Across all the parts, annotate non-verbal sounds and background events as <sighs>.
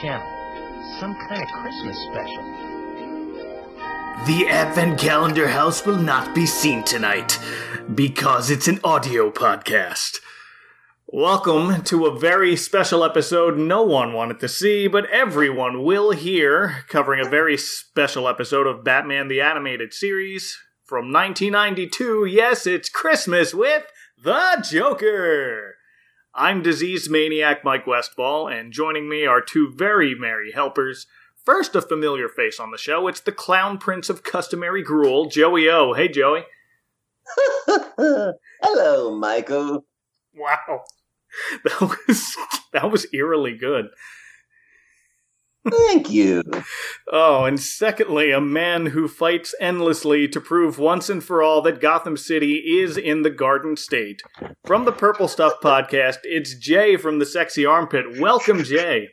channel. Some kind of Christmas special. The Advent Calendar House will not be seen tonight because it's an audio podcast. Welcome to a very special episode no one wanted to see, but everyone will hear, covering a very special episode of Batman the Animated Series from 1992. Yes, it's Christmas with the Joker. I'm diseased maniac Mike Westfall, and joining me are two very merry helpers. First, a familiar face on the show. It's the clown prince of customary gruel, Joey O. Hey, Joey. <laughs> Hello, Michael. Wow, <laughs> that was that was eerily good. Thank you. Oh, and secondly, a man who fights endlessly to prove once and for all that Gotham City is in the Garden State. From the Purple Stuff podcast, it's Jay from the Sexy Armpit. Welcome, Jay.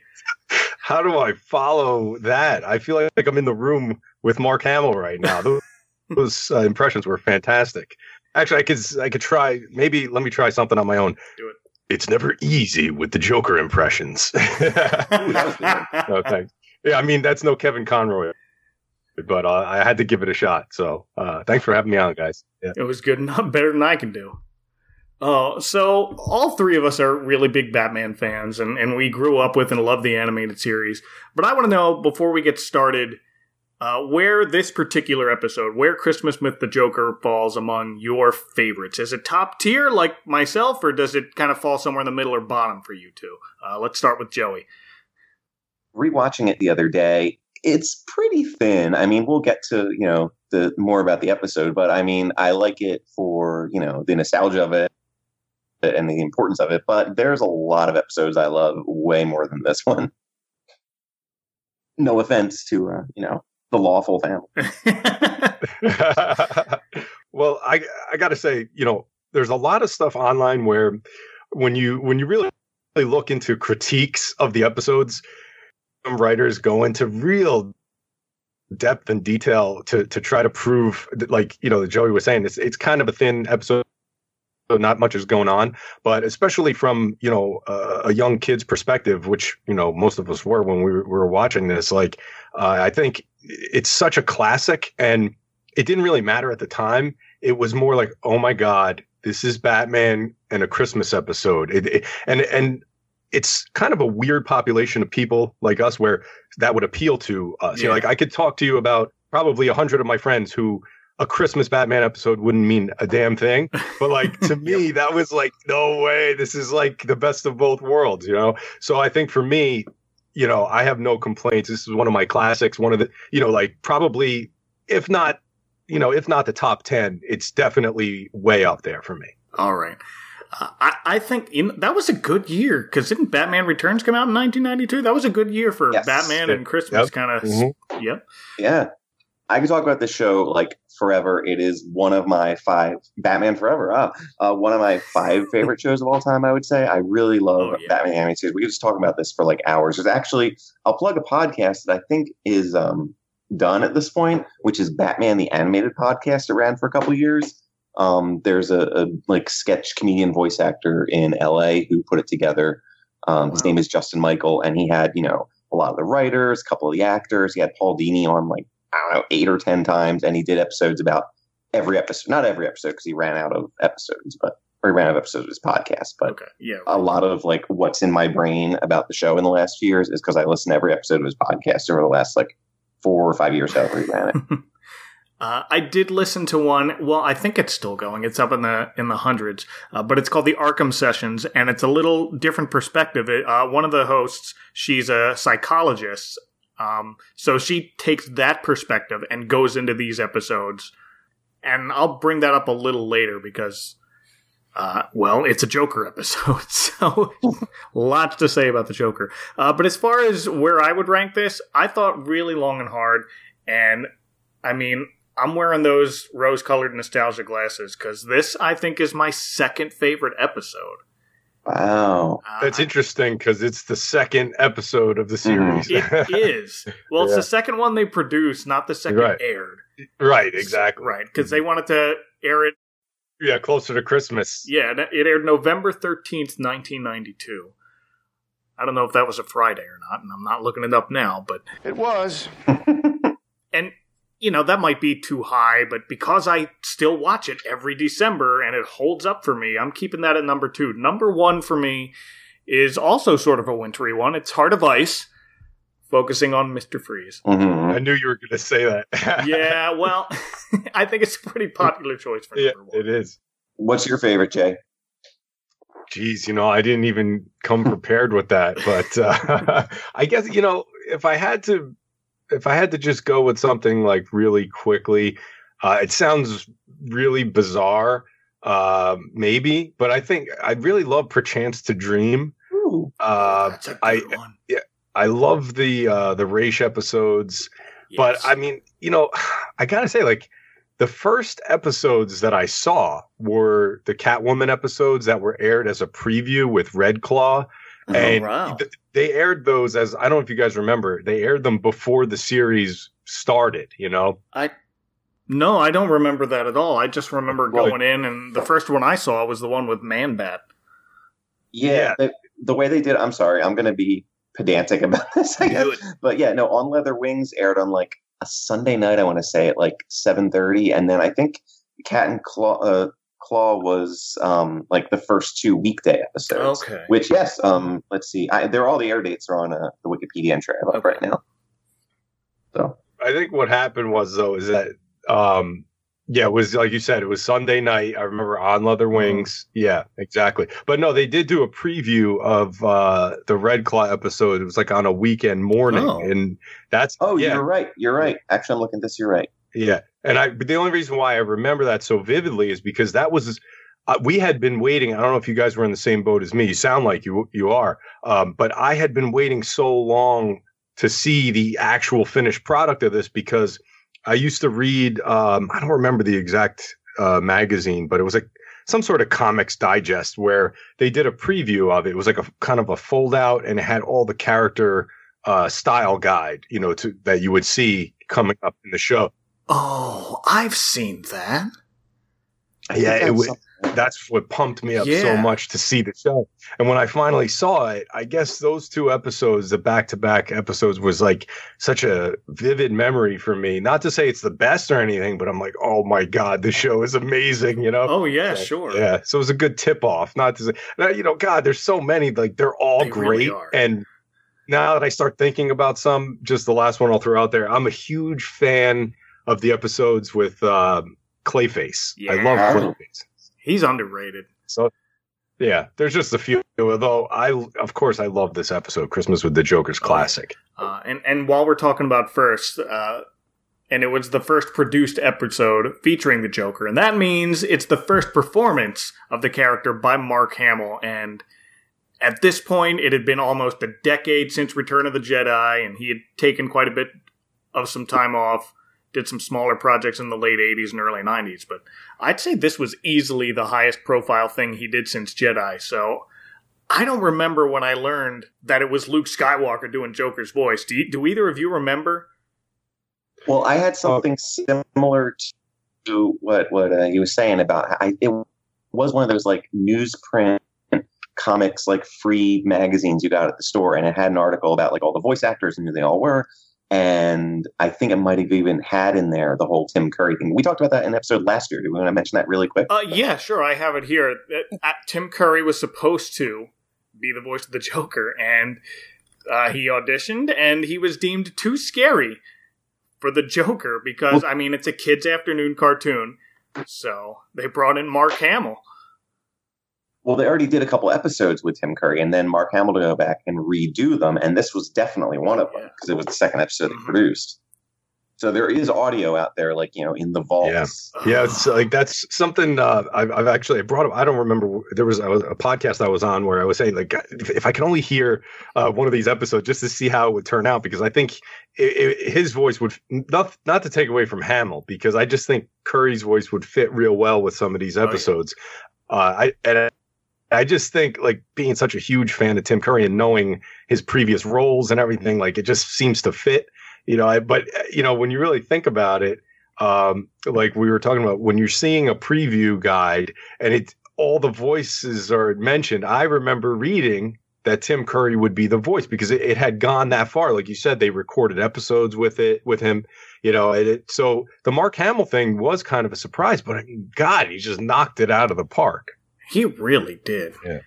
How do I follow that? I feel like I'm in the room with Mark Hamill right now. Those, <laughs> those uh, impressions were fantastic. Actually, I could I could try. Maybe let me try something on my own. Do it. It's never easy with the Joker impressions. <laughs> no, thanks. Yeah, I mean that's no Kevin Conroy, but uh, I had to give it a shot. So uh, thanks for having me on, guys. Yeah. It was good <laughs> enough, better than I can do. Uh, so all three of us are really big Batman fans, and, and we grew up with and love the animated series. But I want to know before we get started, uh, where this particular episode, where Christmas with the Joker falls among your favorites. Is it top tier like myself, or does it kind of fall somewhere in the middle or bottom for you two? Uh, let's start with Joey. Rewatching it the other day, it's pretty thin. I mean, we'll get to you know the more about the episode, but I mean, I like it for you know the nostalgia of it and the importance of it. But there's a lot of episodes I love way more than this one. No offense to uh, you know the lawful family. <laughs> <laughs> well, I I got to say, you know, there's a lot of stuff online where when you when you really look into critiques of the episodes, some writers go into real depth and detail to to try to prove that, like you know, that Joey was saying, it's it's kind of a thin episode. So not much is going on, but especially from you know uh, a young kid's perspective, which you know most of us were when we were, we were watching this. Like, uh, I think it's such a classic and it didn't really matter at the time. It was more like, oh my God, this is Batman and a Christmas episode. It, it, and, and it's kind of a weird population of people like us where that would appeal to us. You know, Yeah. like I could talk to you about probably a hundred of my friends who a Christmas Batman episode wouldn't mean a damn thing. But like to <laughs> me, that was like, no way. This is like the best of both worlds, you know? So I think for me, you know, I have no complaints. This is one of my classics. One of the, you know, like probably, if not, you know, if not the top 10, it's definitely way up there for me. All right. Uh, I, I think in, that was a good year because didn't Batman Returns come out in 1992? That was a good year for Yes. Batman and Christmas Yep. kind of. Mhm. Yep. Yeah. I could talk about this show like forever. It is one of my five Batman Forever. Ah, uh, one of my five favorite shows of all time. I would say I really love Oh, yeah. Batman animated series. We could just talk about this for like hours. There's actually I'll plug a podcast that I think is um, done at this point, which is Batman the Animated Podcast. It ran for a couple years. Um, there's a, a like sketch comedian voice actor in LA who put it together. Um, His name is Justin Michael, and he had you know a lot of the writers, a couple of the actors. He had Paul Dini on like I don't know eight or ten times, and he did episodes about every episode. Not every episode because he ran out of episodes, but or he ran out of episodes of his podcast. But Okay. Yeah. a lot of like what's in my brain about the show in the last few years is because I listened to every episode of his podcast over the last like four or five years, however he ran it. <laughs> Uh, I did listen to one. Well, I think it's still going. It's up in the in the hundreds, uh, but it's called the Arkham Sessions, and it's a little different perspective. It, uh, one of the hosts, she's a psychologist, um, so she takes that perspective and goes into these episodes. And I'll bring that up a little later because, uh, well, it's a Joker <laughs> episode, so <laughs> lots to say about the Joker. Uh, but as far as where I would rank this, I thought really long and hard, and I mean, I'm wearing those rose colored nostalgia glasses because this, I think, is my second favorite episode. Wow. Uh, That's interesting because it's the second episode of the series. It is. Well, it's Yeah. the second one they produced, not the second Right. aired. right, exactly. Right, because they wanted to air it. Yeah, closer to Christmas. Yeah, it aired November 13th, 1992. I don't know if that was a Friday or not, and I'm not looking it up now, but It was. and you know that might be too high, but because I still watch it every December and it holds up for me, I'm keeping that at number two. Number one for me is also sort of a wintry one. It's Heart of Ice, focusing on Mister Freeze. Mhm. I knew you were going to say that. <laughs> yeah, well, <laughs> I think it's a pretty popular choice for yeah, number one. it is. What's your favorite, Jay? Geez, you know, I didn't even come prepared with that, but uh, <laughs> I guess you know, if I had to, if I had to just go with something like really quickly, uh, it sounds really bizarre, uh, maybe, but I think I'd really love "Perchance to Dream." Uh, That's a good I one. I love the uh, the Ra's episodes. But I mean, you know, <sighs> I gotta say, like the first episodes that I saw were the Catwoman episodes that were aired as a preview with Red Claw, Mhm. and wow. th- they aired those as I don't know if you guys remember, they aired them before the series started. You know, I no, I don't remember that at all. I just remember Well, going in, and the first one I saw was the one with Man Bat. Yeah, Yeah. The, the way they did. I'm sorry, I'm going to be pedantic about <laughs> this. I guess. But yeah, no, on Leather Wings aired on like a Sunday night. I want to say at like 7:30, and then I think Cat and Claw, uh, Claw was um like the first two weekday episodes. Okay. Which yes, um, let's see, I, they're all the air dates are on uh, the Wikipedia entry I have up Okay. right now. So I think what happened was though is that um yeah, it was like you said, it was Sunday night. I remember on Leather Mm-hmm. Wings. Yeah, exactly. But no, they did do a preview of uh the Red Claw episode. It was like on a weekend morning. Oh. And that's oh, yeah, you're right, you're right. Actually, I'm looking at this. You're right. Yeah. And I but the only reason why I remember that so vividly is because that was uh, we had been waiting. I don't know if you guys were in the same boat as me. You sound like you you are. Um, but I had been waiting so long to see the actual finished product of this because I used to read. Um, I don't remember the exact uh, magazine, but it was like some sort of comics digest where they did a preview of it. It was like a kind of a fold out, and it had all the character uh, style guide, you know, to that you would see coming up in the show. Oh, I've seen that. Yeah, it that's wa- something- that's what pumped me up so much to see the show. And when I finally saw it, I guess those two episodes, the back to back episodes, was like such a vivid memory for me. Not to say it's the best or anything, but I'm like, oh my God, this show is amazing, you know? Oh yeah, So, sure. Yeah. So it was a good tip off. Not to say, you know, God, there's so many, like they're all They great. are. and now that I start thinking about some, just the last one I'll throw out there, I'm a huge fan of the episodes with uh, Clayface. I love Clayface. He's underrated. So yeah, there's just a few. Although I, of course, I love this episode, Christmas with the Joker's classic. Uh, and and while we're talking about first, uh, and it was the first produced episode featuring the Joker, and that means it's the first performance of the character by Mark Hamill. And at this point, it had been almost a decade since Return of the Jedi, and he had taken quite a bit of some time off. Did some smaller projects in the late 80s and early 90s, but I'd say this was easily the highest profile thing he did since Jedi. So I don't remember when I learned that it was Luke Skywalker doing Joker's voice. Do you, do either of you remember? Well, I had something similar to what what uh, he was saying about. I, it was one of those like newsprint comics, like free magazines you got at the store, and it had an article about like all the voice actors and who they all were. And I think it might have even had in there the whole Tim Curry thing. We talked about that in an episode last year. Do we want to mention that really quick? Uh, yeah, sure. I have it here. Uh, uh, Tim Curry was supposed to be the voice of the Joker, and uh, he auditioned, and he was deemed too scary for the Joker because, I mean, it's a kids' afternoon cartoon. So they brought in Mark Hamill. Well, they already did a couple episodes with Tim Curry, and then Mark Hamill to go back and redo them, and this was definitely one of them because it was the second episode they produced. So there is audio out there, like you know, in the vaults. Yeah, it's like that's something uh, I've, I've actually brought up. I don't remember. There was a, a podcast I was on where I was saying, like, if, if I could only hear uh, one of these episodes just to see how it would turn out, because I think i i his voice would not not to take away from Hamill, because I just think Curry's voice would fit real well with some of these Oh, yeah. episodes. uh, I and I, just think like being such a huge fan of Tim Curry and knowing his previous roles and everything, like it just seems to fit. You know, I, but you know when you really think about it um, like we were talking about when you're seeing a preview guide and it all the voices are mentioned i remember reading that Tim Curry would be the voice because it, it, had gone that far. Like you said, they recorded episodes with it with him. You know, it, so the Mark Hamill thing was kind of a surprise, but God, he just knocked it out of the park. He really did. Yeah.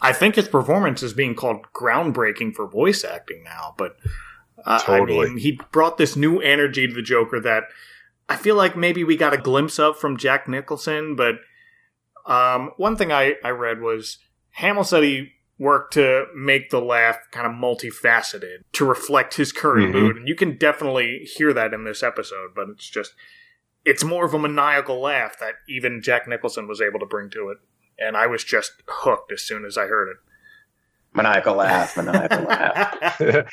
I think his performance is being called groundbreaking for voice acting now, but uh, Totally. I mean, he brought this new energy to the Joker that I feel like maybe we got a glimpse of from Jack Nicholson. But um, one thing I, I read was Hamill said he worked to make the laugh kind of multifaceted to reflect his current Mhm. mood, and you can definitely hear that in this episode. But it's just it's more of a maniacal laugh that even Jack Nicholson was able to bring to it, and I was just hooked as soon as I heard it. Maniacal laugh, maniacal <laughs> laugh. W-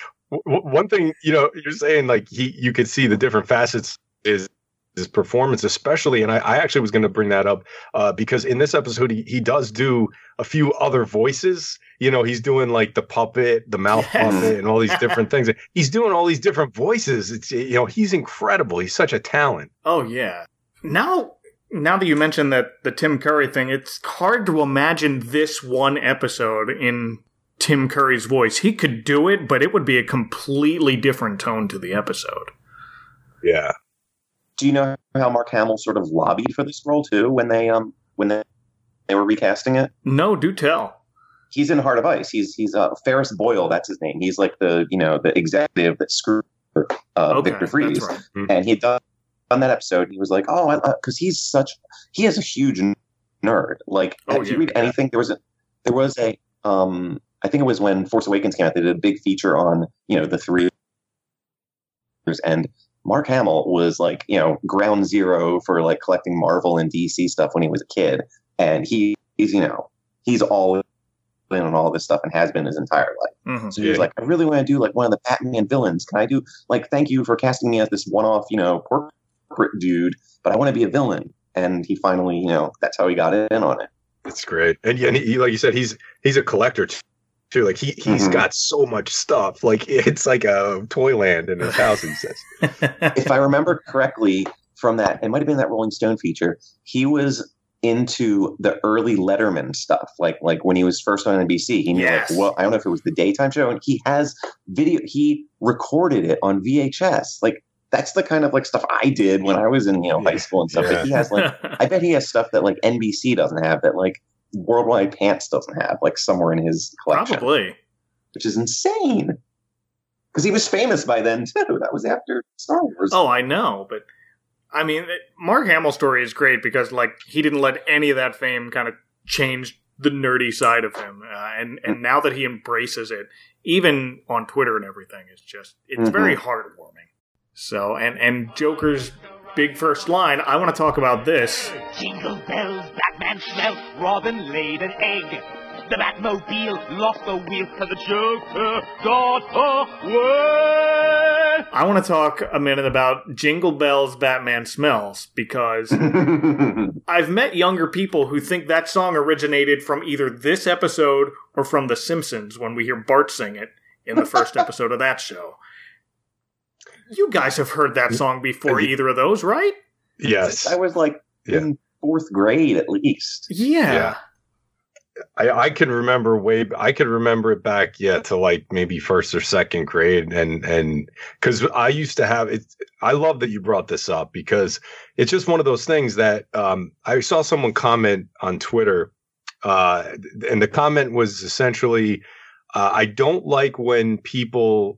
w- One thing, you know, you're saying like he, you could see the different facets is his performance, especially, and I, I actually was going to bring that up uh, because in this episode he, he does do a few other voices. You know, he's doing like the puppet, the mouth Yes. puppet, and all these <laughs> different things. He's doing all these different voices. It's you know, he's incredible. He's such a talent. Oh yeah. Now now that you mentioned that the Tim Curry thing, it's hard to imagine this one episode in Tim Curry's voice. He could do it, but it would be a completely different tone to the episode. Yeah. Do you know how Mark Hamill sort of lobbied for this role too when they um when they, they were recasting it? No, do tell. He's in Heart of Ice. He's he's uh, Ferris Boyle. That's his name. He's like the you know the executive that screwed uh, Okay, Victor Fries. that's right. and he had done, done that episode. He was like, "Oh, because he's such he is a huge nerd. Like, Oh, if you yeah. read anything, there was a there was a um, I think it was when Force Awakens came out. They did a big feature on you know the three and Mark Hamill was like you know ground zero for like collecting Marvel and DC stuff when he was a kid, and he he's you know he's all in on all this stuff and has been his entire life. Mhm. So he was Yeah. like, I really want to do like one of the Batman villains. Can I do like thank you for casting me as this one-off, you know, corporate dude, but I want to be a villain. And he finally, you know, that's how he got in on it. That's great. And yeah, and he, like you said, he's he's a collector too. Like he he's Mhm. got so much stuff. Like <laughs> it's like a toy land in his house. He says. <laughs> if I remember correctly from that, it might have been that Rolling Stone feature. He was into the early Letterman stuff, like like when he was first on NBC. He knew Yes. like well, I don't know if it was the daytime show, and he has video. He recorded it on VHS. Like that's the kind of like stuff I did when I was in you know high school and stuff. Yeah. Like he has like I bet he has stuff that like NBC doesn't have that like Worldwide Pants doesn't have like somewhere in his collection, Probably. which is insane. Because he was famous by then too. That was after Star Wars. Oh, I know, but I mean, Mark Hamill's story is great because like he didn't let any of that fame kind of change the nerdy side of him, uh, and and now that he embraces it, even on Twitter and everything, it's just it's Mhm. very heartwarming. So, and and Joker's big first line, I want to talk about this. Jingle bells, Batman smelt, Robin laid an egg. The Batmobile lost the wheel to the Joker got away. I want to talk a minute about Jingle Bells Batman Smells because <laughs> I've met younger people who think that song originated from either this episode or from The Simpsons when we hear Bart sing it in the first episode of that show. You guys have heard that song before either of those, right? Yes. I was like Yeah. in fourth grade at least. Yeah. Yeah. I, I can remember way I could remember it back yeah to like maybe first or second grade and and because I used to have it I love that you brought this up because it's just one of those things that um, I saw someone comment on Twitter uh, and the comment was essentially uh, I don't like when people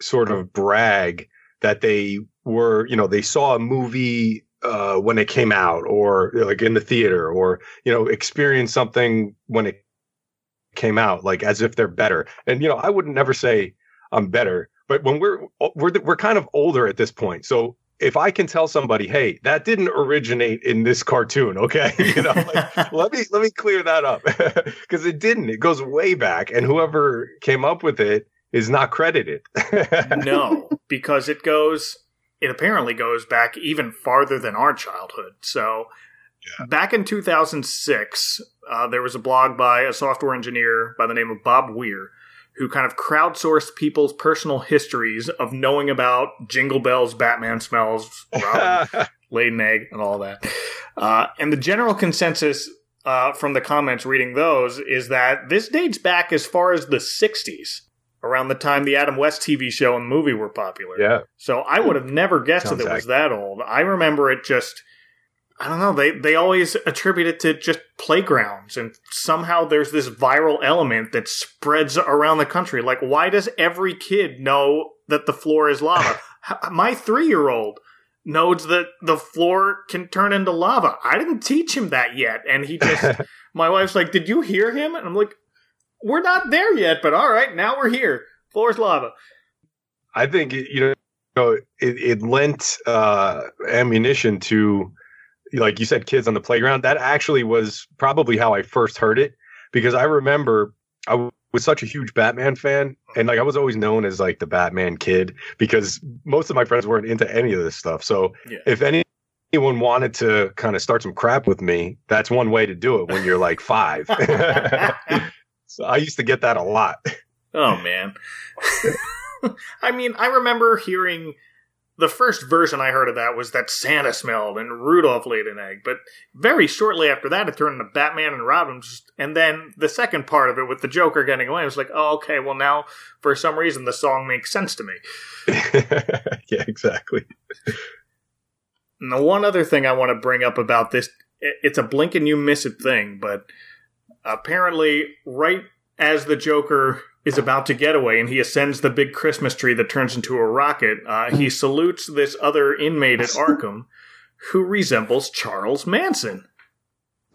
sort of brag that they were you know they saw a movie uh, when it came out or like in the theater or you know experienced something when it came out like as if they're better. And you know i would never say i'm better but when we're we're we're kind of older at this point. So if i can tell somebody hey that didn't originate in this cartoon okay <laughs> you know like, <laughs> let me let me clear that up. <laughs> Because it didn't. It goes way back and whoever came up with it is not credited. No, because it goes, it apparently goes back even farther than our childhood. So, back in 2006, uh, there was a blog by a software engineer by the name of Bob Weir who kind of crowdsourced people's personal histories of knowing about Jingle Bells, Batman Smells, Robin <laughs> laid an egg, and all that. Uh, and the general consensus uh, from the comments reading those is that this dates back as far as the 60s, around the time the Adam West TV show and movie were popular. Yeah. So I would have never guessed Sounds that it was that old. I remember it just. I don't know. They they always attribute it to just playgrounds, and somehow there's this viral element that spreads around the country. Like, why does every kid know that the floor is lava? <laughs> My three year old knows that the floor can turn into lava. I didn't teach him that yet, and he just. <laughs> my wife's like, "Did you hear him?" And I'm like, "We're not there yet, but all right, now we're here. Floor's lava." I think you know it, it lent uh, ammunition to, like you said, kids on the playground. That actually was probably how I first heard it because I remember I was such a huge Batman fan, and like I was always known as like the Batman kid because most of my friends weren't into any of this stuff. So Yeah. if any anyone wanted to kind of start some crap with me, that's one way to do it when you're like five. <laughs> <laughs> so I used to get that a lot. <laughs> Oh man. <laughs> I mean, I remember hearing the first version I heard of that was that Santa smelled and Rudolph laid an egg, but very shortly after that it turned into Batman and Robin just, and then the second part of it with the Joker getting away I was like, "Oh, okay, well now for some reason the song makes sense to me." <laughs> yeah, exactly. And the one other thing I want to bring up about this it's a blink and you miss it thing, but apparently, right as the Joker is about to get away and he ascends the big Christmas tree that turns into a rocket, uh, he <laughs> salutes this other inmate at Arkham who resembles Charles Manson. <laughs>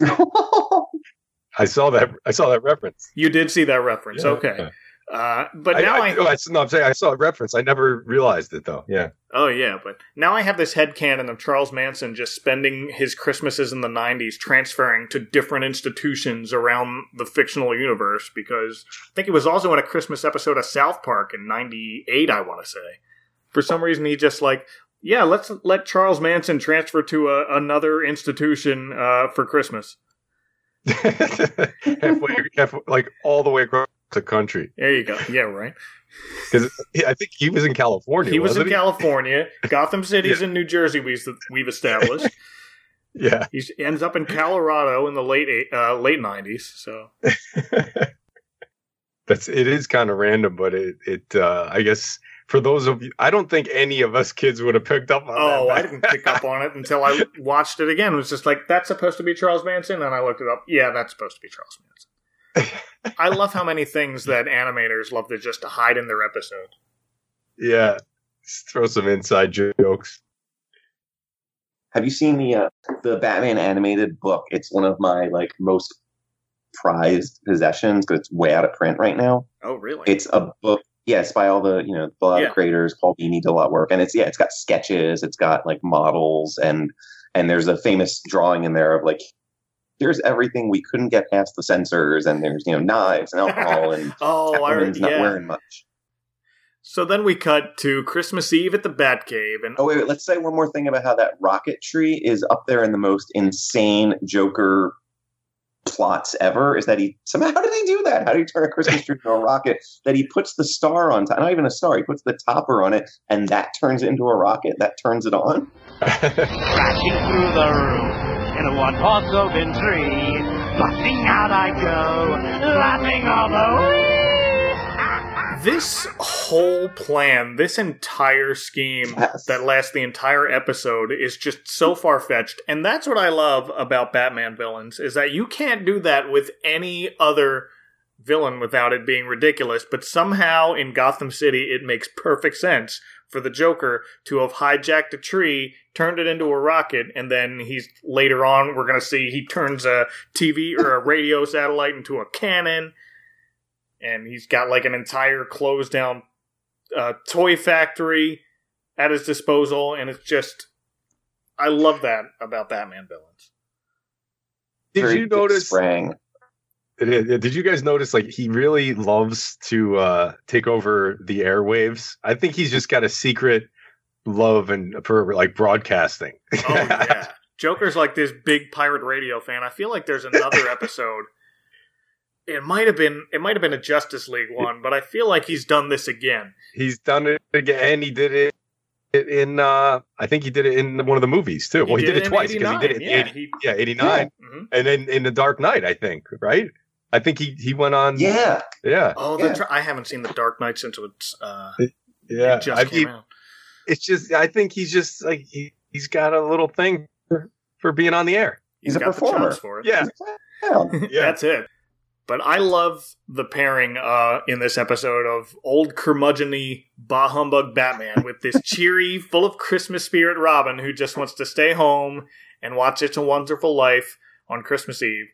I saw that. I saw that reference. You did see that reference, Yeah. okay. Uh, but I, now I, I, no, I, no, I'm saying I saw a reference. I never realized it though. Yeah. Oh yeah, but now I have this head headcanon of Charles Manson just spending his Christmases in the '90s transferring to different institutions around the fictional universe because I think he was also in a Christmas episode of South Park in '98. I want to say. For some reason, he just like, yeah, let's let Charles Manson transfer to a, another institution uh, for Christmas. <laughs> halfway, halfway, like all the way across the country. There you go. Yeah, right. <laughs> Because I think he was in California. He was in wasn't California. Gotham City's Yeah. in New Jersey. We've we've established. <laughs> Yeah. He ends up in Colorado in the late uh, late '90s. So. <laughs> That's it is kind of random, but it it uh I guess for those of you I don't think any of us kids would have picked up on Oh. I didn't pick up on it until I watched it again. It was just like, that's supposed to be Charles Manson? And I looked it up. Yeah, that's supposed to be Charles Manson. I love how many things that animators love to just hide in their episode. Yeah. Just throw some inside jokes. Have you seen the uh, the Batman animated book? It's one of my like most prized possessions because it's way out of print right now. Oh, really? It's a book, yes, by all the you know a lot Yeah. of creators. Paul Dini did a lot of work, and it's yeah, it's got sketches, it's got like models, and and there's a famous drawing in there of like here's everything we couldn't get past the censors, and there's you know knives and alcohol, and <laughs> oh, I Catwoman's not yeah. wearing much. So then we cut to Christmas Eve at the Batcave, and Oh wait, wait, let's say one more thing about how that rocket tree is up there in the most insane Joker plots ever. Is that he somehow <laughs> how did he do that? How did he turn a Christmas tree into a rocket? That he puts the star on top, not even a star. He puts the topper on it, and that turns it into a rocket. That turns it on. <laughs> crashing through the roof in a one-horse open tree. Blasting out I go, laughing all the way. this whole plan, this entire scheme Yes. that lasts the entire episode is just so far fetched. And that's what I love about Batman villains is that you can't do that with any other villain without it being ridiculous. But somehow in Gotham City, it makes perfect sense for the Joker to have hijacked a tree, turned it into a rocket, and then he's later on we're gonna see he turns a TV or a radio <laughs> satellite into a cannon and he's got like an entire closed down uh, toy factory at his disposal, and it's just I love that about Batman villains. Did Very you notice Sprang? Did did you guys notice like he really loves to uh take over the airwaves? I think he's just got a secret love and for like broadcasting. Oh <laughs> yeah, Joker's like this big pirate radio fan. I feel like there's another <laughs> episode. It might have been it might have been a Justice League one, but I feel like he's done this again. he's done it again. He did it it in uh I think he did it in one of the movies too. well, he did, it, in twice because he did it in yeah, 80, he- yeah, 89 Mhm. and then in the Dark Knight, I think, right? I think he he went on Yeah, yeah. Oh, that's right. I haven't seen The Dark Knight since it's uh, Yeah. it just I came mean, out. it's just I think he's just like he he's got a little thing for, for being on the air. He's a got performer. chops for it. Yeah. yeah. <laughs> Yeah. That's it. But I love the pairing uh, in this episode of old curmudgeony bah humbug Batman with this <laughs> cheery, full of Christmas spirit Robin who just wants to stay home and watch It's a Wonderful Life on Christmas Eve.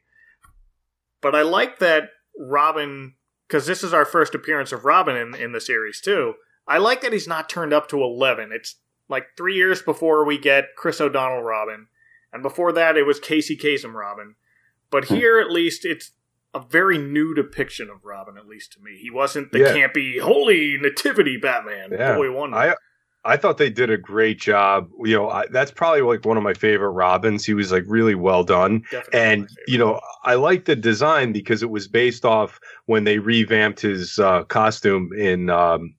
But I like that Robin, because this is our first appearance of Robin in, in the series too. I like that he's not turned up to 11. It's like three years before we get Chris O'Donnell Robin. And before that, it was Casey Kasem Robin. But Hmm. here, at least, it's a very new depiction of Robin, at least to me. He wasn't the Yeah. campy, holy nativity Batman. Yeah. Boy wonder. I I thought they did a great job. You know, I, that's probably like one of my favorite Robins. He was like really well done. Definitely and you know i like the design because it was based off when they revamped his uh, costume in um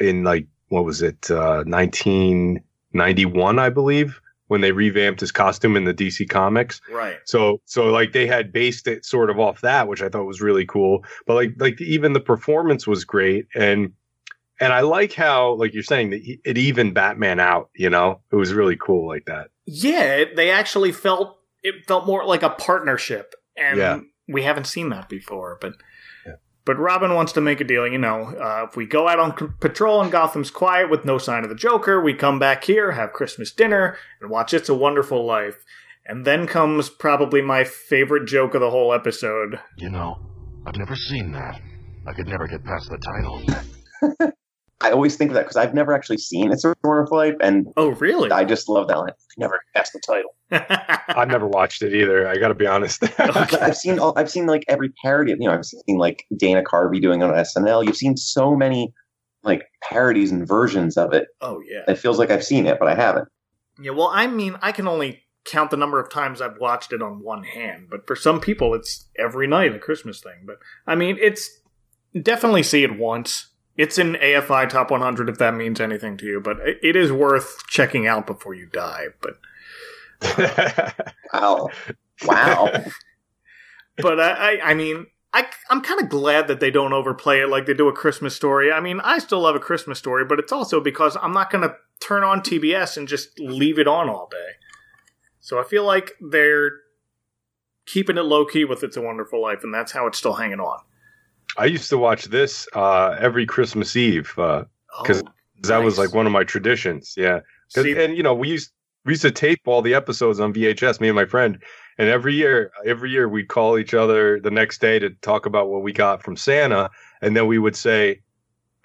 in like what was it uh 1991 i believe when they revamped his costume in the dc comics right. so so like they had based it sort of off that which i thought was really cool but like like even the performance was great and and i like how like you're saying that it even batman out you know it was really cool like that Yeah, it- they actually felt it felt more like a partnership, and Yeah. we haven't seen that before. But Yeah. but Robin wants to make a deal. You know, uh, if we go out on c- patrol and Gotham's quiet with no sign of the Joker, we come back here, have Christmas dinner, and watch It's a Wonderful Life. And then comes probably my favorite joke of the whole episode. You know, I've never seen that. I could never get past the title. <laughs> I always think of that because I've never actually seen It's a Wonderful Life, and Oh, really? I just love that line. Never guessed the title. <laughs> i've never watched it either i gotta be honest <laughs> I've seen all, I've seen like every parody. Of, you know, I've seen like Dana Carvey doing it on SNL. You've seen so many like parodies and versions of it. oh, yeah. It feels like I've seen it, but I haven't. Yeah, well, I mean, I can only count the number of times I've watched it on one hand, but for some people, it's every night a Christmas thing. But I mean, it's definitely see it once. It's in AFI Top 100 if that means anything to you, but it- is worth checking out before you die. But Wow, wow. <laughs> but I, I, I mean, I, I'm kind of glad that they don't overplay it like they do a Christmas story. I mean, I still love a Christmas story, but it's also because I'm not going to turn on TBS and just leave it on all day. So I feel like they're keeping it low key with It's a Wonderful Life, and that's how it's still hanging on. I used to watch this uh, every Christmas Eve. Uh, 'Cause that was like one of my traditions. Yeah, See- and you know we used we used to tape all the episodes on VHS. Me and my friend, and every year, every year we'd call each other the next day to talk about what we got from Santa, and then we would say.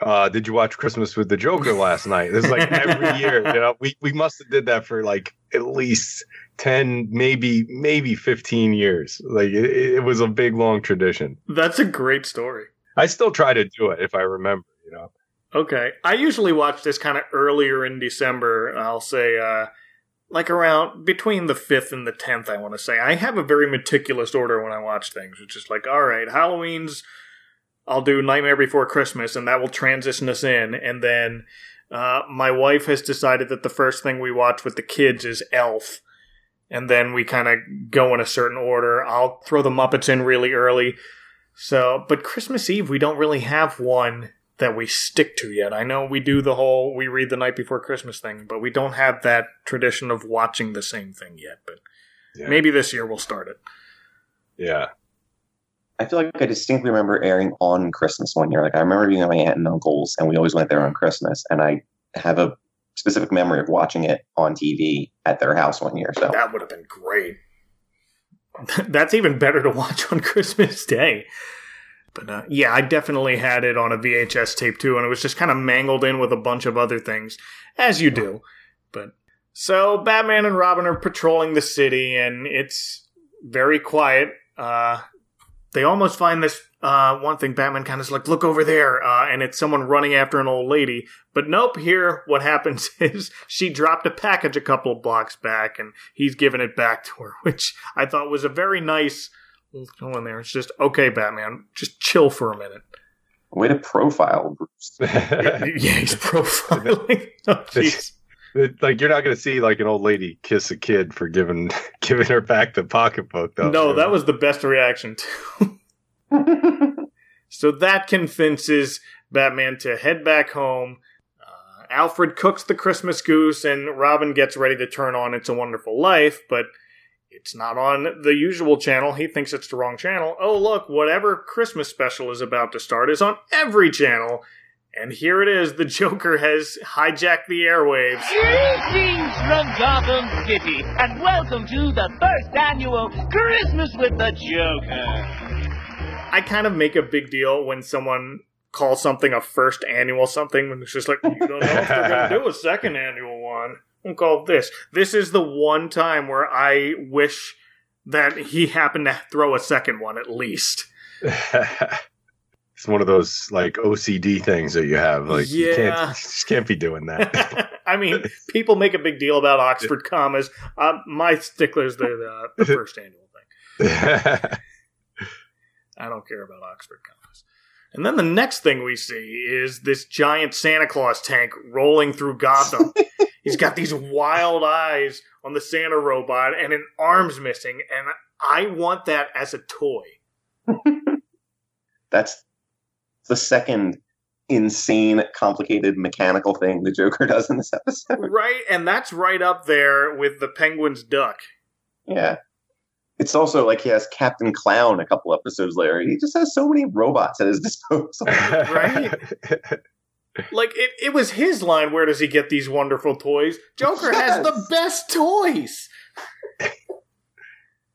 Uh, did you watch Christmas with the Joker last night? This is like every <laughs> year. You know, we, we must have did that for like at least ten, maybe maybe fifteen years. Like it, it was a big long tradition. That's a great story. I still try to do it if I remember. You know. Okay. I usually watch this kind of earlier in December. I'll say, uh, like around between the 5th and the 10th, I want to say. I have a very meticulous order when I watch things. It's just like, all right, Halloween's, I'll do Nightmare Before Christmas, and that will transition us in. And then uh, my wife has decided that the first thing we watch with the kids is Elf. And then we kind of go in a certain order. I'll throw the Muppets in really early. So, but Christmas Eve, we don't really have one that we stick to yet. I know we do the whole we read the night before Christmas thing, but we don't have that tradition of watching the same thing yet. But Yeah. maybe this year we'll start it. Yeah. I feel like I distinctly remember airing on Christmas one year. Like I remember being at my aunt and uncle's, and we always went there on Christmas. And I have a specific memory of watching it on TV at their house one year. So That would have been great. <laughs> That's even better to watch on Christmas Day. But uh, yeah, I definitely had it on a VHS tape too, and it was just kind of mangled in with a bunch of other things, as you do. But so Batman and Robin are patrolling the city, and it's very quiet. Uh, they almost find this uh, one thing. Batman kind of is like, "Look over there," uh, and it's someone running after an old lady. But nope. Here, what <laughs> happens is she dropped a package a couple of blocks back, and he's giving it back to her, <laughs> which I thought was a very nice little in there. It's just okay, Batman, just chill for a minute. way to profile Bruce. <laughs> yeah, he's profiling. oh, jeez. It- like you're not going to see like an old lady kiss a kid for giving <laughs> giving her back the pocketbook though. no, that was the best reaction too. <laughs> So that convinces Batman to head back home. Uh, Alfred cooks the Christmas goose, and Robin gets ready to turn on It's a Wonderful Life, but it's not on the usual channel. He thinks it's the wrong channel. Oh, look, whatever Christmas special is about to start is on every channel. And here it is. The Joker has hijacked the airwaves. Greetings from Gotham City, and welcome to the first annual Christmas with the Joker. I kind of make a big deal when someone calls something a first annual something, and it's just like, you don't know if they're going to do a second annual one. We'll call this. This is the one time where I wish that he happened to throw a second one at least. <laughs> it's one of those like OCD things that you have. Like you Yeah. can't <laughs> you just can't be doing that. <laughs> I mean, people make a big deal about Oxford <laughs> commas. Uh, my stickler's the, the, the first annual thing. I don't care about Oxford commas. And then the next thing we see is this giant Santa Claus tank rolling through Gotham. He's got these wild eyes on the Santa robot and an arm's missing, and I want that as a toy. That's the second insane, complicated mechanical thing the Joker <laughs> does in this episode. Right? And that's right up there with the Penguin's duck. Yeah. It's also like he has Captain Clown a couple episodes later. He just has so many robots at his <laughs> disposal. Right? <laughs> Like, it, it was his line, where does he get these wonderful toys? Joker has the best toys!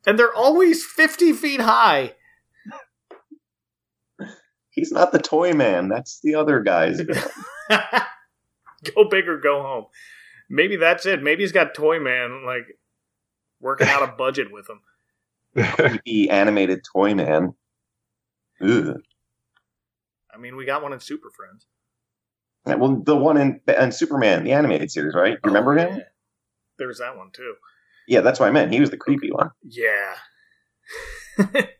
and they're always 50 feet high. He's not the toy man. That's the other guy's. <laughs> go big or go home. Maybe that's it. Maybe he's got Toy Man like working out a <laughs> budget with him. creepy animated toy man. Ugh. I mean, we got one in Super Friends. Yeah, Well, the one in, in Superman, the animated series, right? You remember Oh, him? yeah. There's that one too. Yeah, that's what I meant. He was the creepy one. Yeah. <laughs>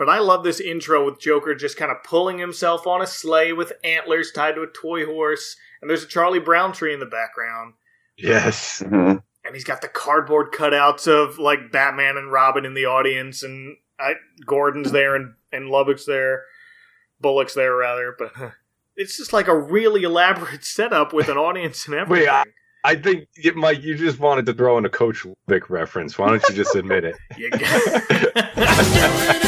but I love this intro with Joker just kind of pulling himself on a sleigh with antlers tied to a toy horse, and there's a Charlie Brown tree in the background. yes. hmm and he's got the cardboard cutouts of like Batman and Robin in the audience, and I, Gordon's there, and and Lubbock's there, Bullock's there rather, but it's just like a really elaborate setup with an audience and everything. Wait, I- I think you, Mike, you just wanted to throw in a Coach Vic reference. Why don't you just admit it? <laughs> <laughs>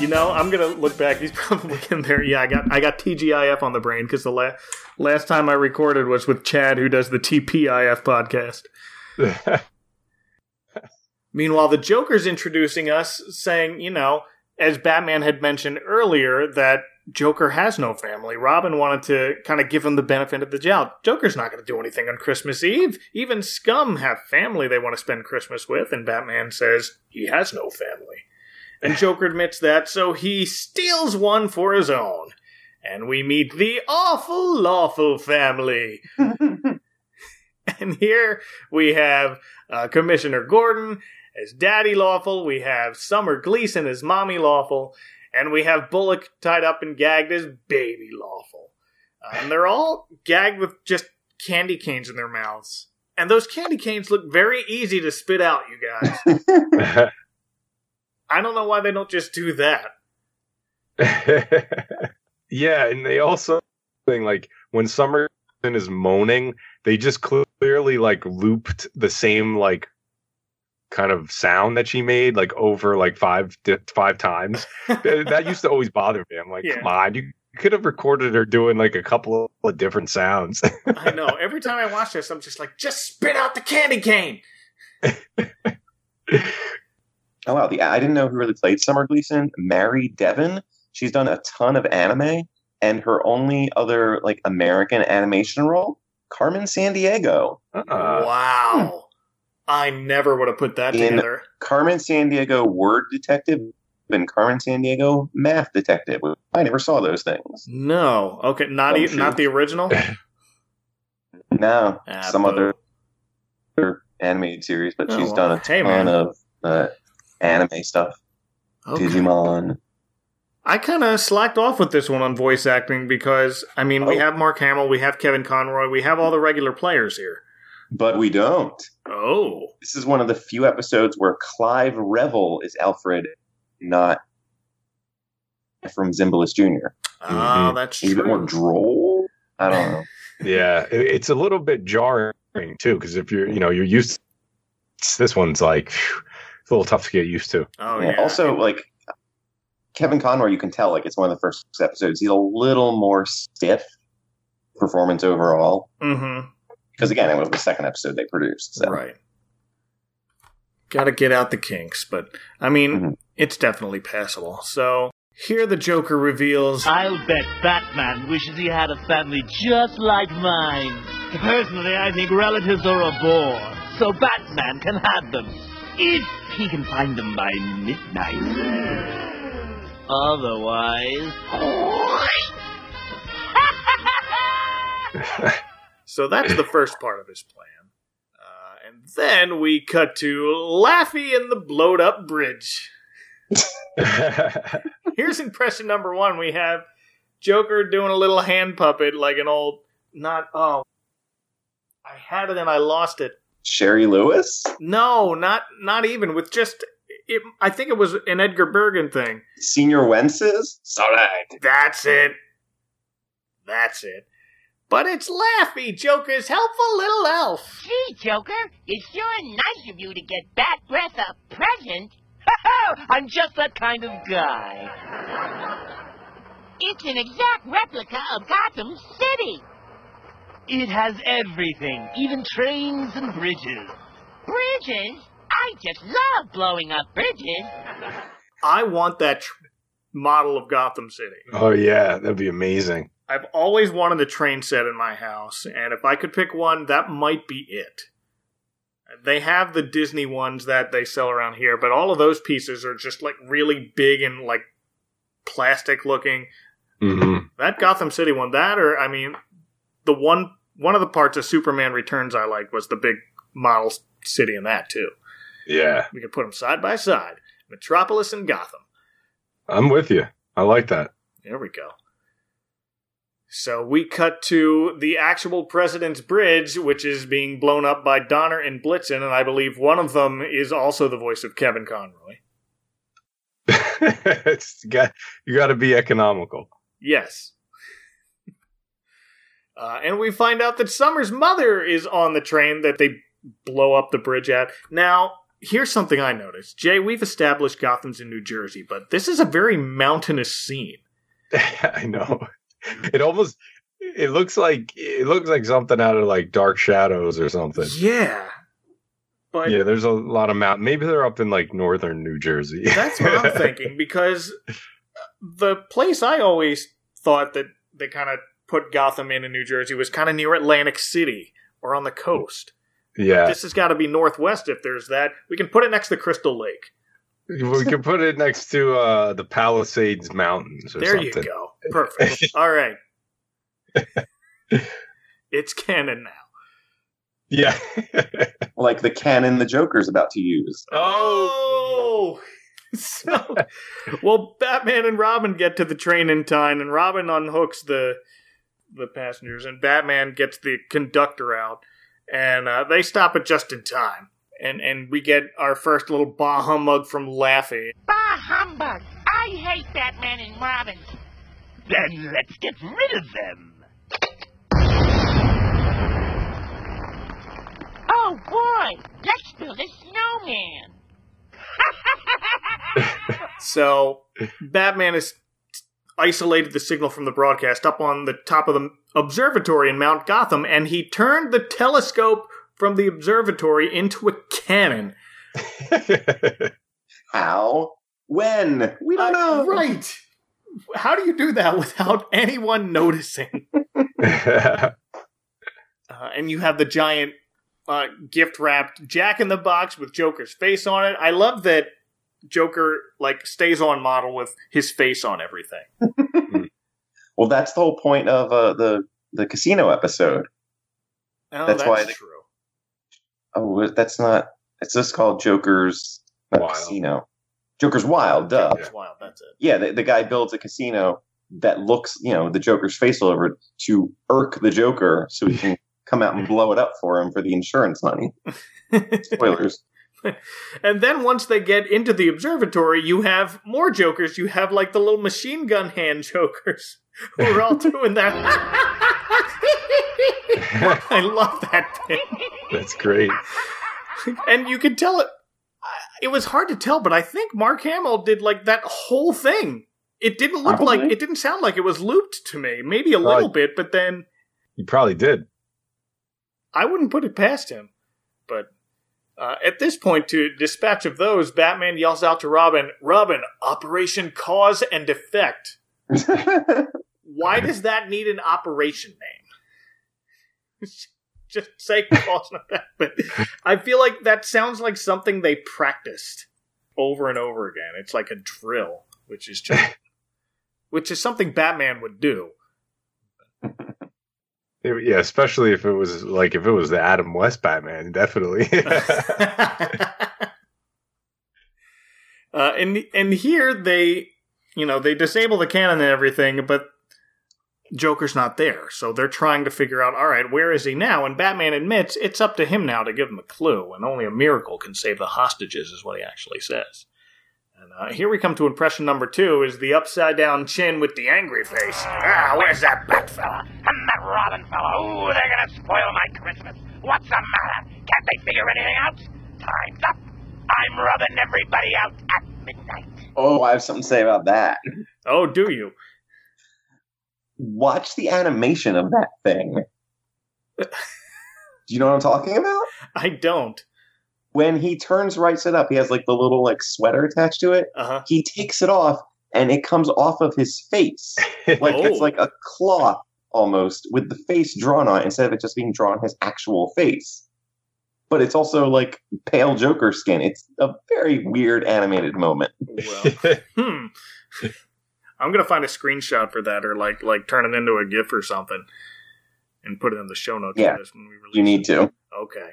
you know I'm gonna look back. He's <laughs> probably in there. Yeah, I got I got TGIF on the brain because the la- last time I recorded was with Chad, who does the TPIF podcast. <laughs> Meanwhile, the Joker's introducing us, saying, you know, as Batman had mentioned earlier, that Joker has no family. Robin wanted to kind of give him the benefit of the doubt. Joker's not going to do anything on Christmas Eve. Even scum have family they want to spend Christmas with, and Batman says he has no family. And Joker admits that, so he steals one for his own. And we meet the awful, lawful family. <laughs> And here we have uh, Commissioner Gordon as Daddy Lawful. We have Summer Gleason as Mommy Lawful. And we have Bullock tied up and gagged as Baby Lawful. Uh, and they're all gagged with just candy canes in their mouths. And those candy canes look very easy to spit out, you guys. <laughs> I don't know why they don't just do that. <laughs> yeah, and they also thing like when Summerson is moaning, they just clearly like looped the same like kind of sound that she made like over like five five times. <laughs> that, that used to always bother me. I'm like, Yeah. come on, you could have recorded her doing like a couple of different sounds. I know. <laughs> Every time I watch this, I'm just like, just spit out the candy cane. Oh wow, the I didn't know who really played Summer Gleason. Mari Devon. She's done a ton of anime, and her only other like American animation role, Carmen Sandiego. Uh, wow. I never would have put that In- together. Carmen Sandiego Word Detective and Carmen Sandiego Math Detective. I never saw those things. No. Okay, not e- not the original. <laughs> No, Ah, some boo. other, other animated series, but Oh, she's done a hey, ton man. of uh, anime stuff. Okay. Digimon. I kind of slacked off with this one on voice acting because, I mean, we Oh. have Mark Hamill, we have Kevin Conroy, we have all the regular players here. But we don't. Oh. This is one of the few episodes where Clive Revill is Alfred, not Efrem Zimbalist Jr. Ah, Mhm. that's He's a bit more droll. I don't know. <laughs> Yeah, it, it's a little bit jarring too because if you're, you know, you're used. To, this one's like phew, it's a little tough to get used to. Oh, Yeah, yeah. Also, like Kevin Conroy, you can tell like it's one of the first episodes. He's a little more stiff performance overall mm-hmm. because again, it was the second episode they produced. So. Right. Got to get out the kinks, but I mean, Mhm. it's definitely passable. So here the Joker reveals. I'll bet Batman wishes he had a family just like mine. Personally, I think relatives are a bore, so Batman can have them. If he can find them by midnight. Otherwise... <laughs> So that's the first part of his plan. Uh, and then we cut to Laffy and the blowed up bridge. <laughs> Here's impression number one. We have Joker doing a little hand puppet like an old, not, oh, I had it and I lost it. Shari Lewis, No, not not even with just. It, I think it was an Edgar Bergen thing. Señor Wences. Sorry. That's it. That's it. But it's Laffy, Joker's helpful little elf. Gee, Joker, it's sure nice of you to get Bat Breath a present. I'm just that kind of guy. It's an exact replica of Gotham City. It has everything, even trains and bridges. Bridges? I just love blowing up bridges. <laughs> I want that tr- model of Gotham City. oh yeah, that'd be amazing. I've always wanted a train set in my house, and if I could pick one, that might be it. They have the Disney ones that they sell around here, but all of those pieces are just like really big and like plastic looking. hmm That Gotham City one, that or I mean, the one one of the parts of Superman Returns I liked was the big model city in that too. Yeah, We could put them side by side, Metropolis and Gotham. I'm with you. I like that. There we go. So we cut to the actual President's Bridge, which is being blown up by Donner and Blitzen, and I believe one of them is also the voice of Kevin Conroy. <laughs> it's got you got to be economical. Yes. Uh, and we find out that Summer's mother is on the train that they blow up the bridge at. Now, here's something I noticed. Jay, we've established Gotham's in New Jersey, but this is a very mountainous scene. <laughs> I know. It almost it looks like it looks like something out of like Dark Shadows or something. Yeah. But Yeah, there's a lot of mountain. Maybe they're up in like northern New Jersey. <laughs> That's what I'm thinking because <laughs> the place I always thought that they kind of put Gotham in in New Jersey was kind of near Atlantic City or on the coast. yeah, This has got to be northwest if there's that. We can put it next to Crystal Lake. we can put it next to uh the Palisades Mountains or There something. you go. Perfect. <laughs> All right. It's canon now. Yeah. <laughs> Like the cannon the Joker's about to use. Oh. <laughs> So, well, Batman and Robin get to the train in time, and Robin unhooks the the passengers, and Batman gets the conductor out, and uh, they stop it just in time, and and we get our first little bah humbug from Laffy. Bah humbug! I hate Batman and Robin. Then let's get rid of them. Oh boy, let's build a snowman. <laughs> So Batman has isolated the signal from the broadcast up on the top of the observatory in Mount Gotham, and he turned the telescope from the observatory into a cannon. <laughs> How? When? We don't Uh, know. Right. How do you do that without anyone noticing? <laughs> Uh, and you have the giant uh, gift wrapped Jack in the Box with Joker's face on it. I love that Joker like stays on model with his face on everything. <laughs> Well, that's the whole point of uh, the the casino episode. Oh, That's why they- true. Oh, that's not. It's just called Joker's Wild. Casino. Joker's Wild, duh. That's wild. That's it. Yeah, the, the guy builds a casino that looks, you know, the Joker's face all over it to irk the Joker so he can <laughs> come out and blow it up for him for the insurance money. <laughs> Spoilers. <laughs> And then once they get into the observatory, you have more jokers. You have like the little machine gun hand <laughs> jokers who are all doing that. <laughs> I love that bit. That's great. And you could tell it. It was hard to tell, but I think Mark Hamill did like that whole thing. It didn't look like it didn't sound like it was looped to me. Maybe a little bit, but then You probably did. I wouldn't put it past him. Uh, at this point, to dispatch of those, Batman yells out to Robin, Robin, Operation Cause and Effect. Why does that need an operation name? <laughs> Just say cause and effect. But I feel like that sounds like something they practiced over and over again. It's like a drill, which is just, which is something Batman would do. It- yeah, especially if it was like if it was the Adam West Batman, definitely. <laughs> <laughs> uh, and and here they, you know, they disable the cannon and everything, but Joker's not there, so they're trying to figure out, all right, where is he now? And Batman admits it's up to him now to give him a clue, and only a miracle can save the hostages, is what he actually says. And uh, here we come to impression number two: is the upside down chin with the angry face. Ah, where's that bat fella? And that Robin fella, ooh, they're gonna spoil my Christmas. What's the matter? Can't they figure anything out? Time's up. I'm rubbing everybody out at midnight. oh, I have something to say about that. Oh, do you? Watch the animation of that thing. <laughs> Do you know what I'm talking about? I don't. When he turns right side up, he has like the little like sweater attached to it. Uh huh. He takes it off and it comes off of his face. <laughs> Like Oh. it's like a cloth almost with the face drawn on it instead of it just being drawn his actual face. But it's also like pale Joker skin. It's a very weird animated moment. Well. <laughs> Hmm. I'm gonna find a screenshot for that, or like like turn it into a GIF or something, and put it in the show notes. Yeah. when we release You need it. to. Okay.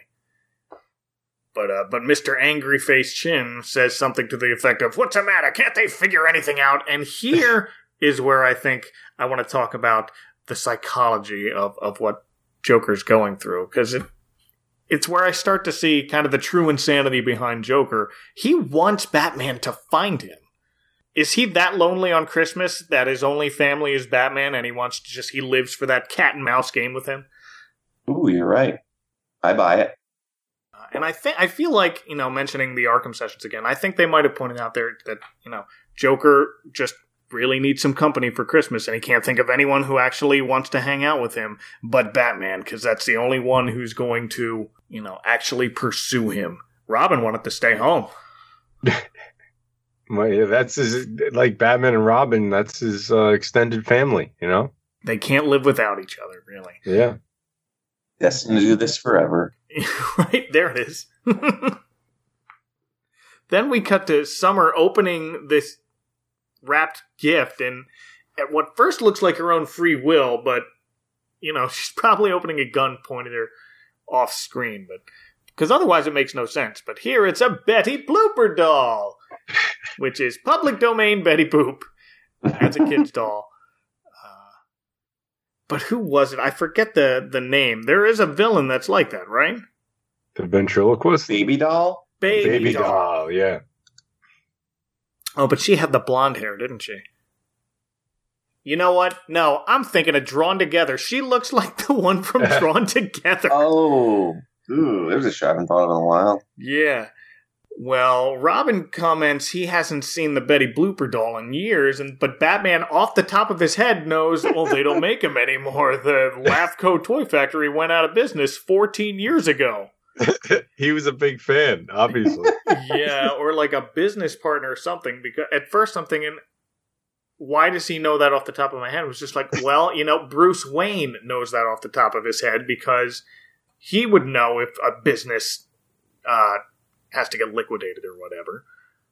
But uh, but Mr. Angry Face Chin says something to the effect of, "What's the matter? Can't they figure anything out?" And here <laughs> is where I think I want to talk about the psychology of of what Joker's going through because it. It's where I start to see kind of the true insanity behind Joker. He wants Batman to find him. Is he that lonely on Christmas that his only family is Batman and he wants to just, he lives for that cat and mouse game with him? Ooh, you're right. I buy it. And I think I feel like you know mentioning the Arkham sessions again. I think they might have pointed out there that you know Joker just really needs some company for Christmas, and he can't think of anyone who actually wants to hang out with him but Batman, because that's the only one who's going to you know actually pursue him. Robin wanted to stay home. <laughs> Well, yeah, that's his like Batman and Robin. That's his uh, extended family. You know. They can't live without each other, really. Yeah. Destined to do this forever. <laughs> right there it is. <laughs> then we cut to Summer opening this wrapped gift, and at what first looks like her own free will, but you know <laughs> she's probably opening a gun pointed her off screen, but because otherwise it makes no sense. But here it's a Betty Blooper doll, which is public domain Betty Boop as a kid's doll. But who was it? I forget the the name. There is a villain that's like that, right? The ventriloquist. Baby doll? Baby, Baby doll. doll. Yeah. Oh, but she had the blonde hair, didn't she? You know what? No, I'm thinking of Drawn Together. She looks like the one from <laughs> Drawn Together. Oh. Ooh, there's a shot I haven't thought of in a while. Yeah. Well, Robin comments he hasn't seen the Betty Blooper doll in years, and but Batman, off the top of his head, knows well they don't make them anymore. The Laughco Toy Factory went out of business 14 years ago. <laughs> he was a big fan, obviously. <laughs> yeah, or like a business partner or something. Because at first I'm thinking, why does he know that off the top of my head? It was just like, well, you know, Bruce Wayne knows that off the top of his head because he would know if a business uh, has to get liquidated or whatever.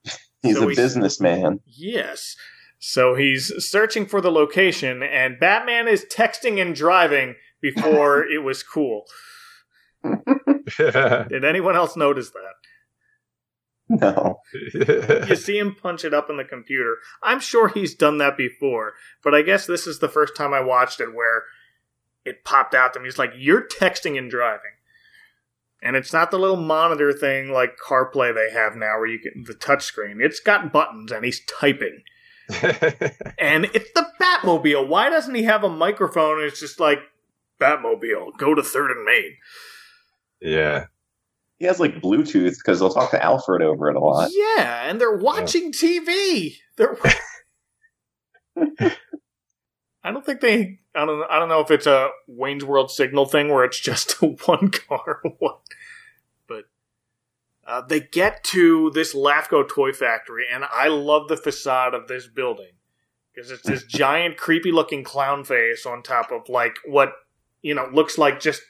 <laughs> He's So a he's- businessman. Yes. So he's searching for the location, and Batman is texting and driving before <laughs> it was cool. <laughs> Did anyone else notice that? No. you see him punch it up in the computer. I'm sure he's done that before, but I guess this is the first time I watched it where it popped out to me. He's like, "You're texting and driving," and it's not the little monitor thing like CarPlay they have now, where you get the touchscreen. It's got buttons, and he's typing, <laughs> and it's the Batmobile. Why doesn't he have a microphone? It's just like Batmobile, go to Third and Main. yeah. He has like Bluetooth because they'll talk to Alfred over it a lot. Yeah, and they're watching TV. They're. <laughs> <laughs> I don't think they. I don't. I don't know if it's a Wayne's World signal thing where it's just <laughs> one car. But uh, they get to this LAFCO toy factory, and I love the facade of this building because it's this giant, creepy-looking clown face on top of like what you know looks like just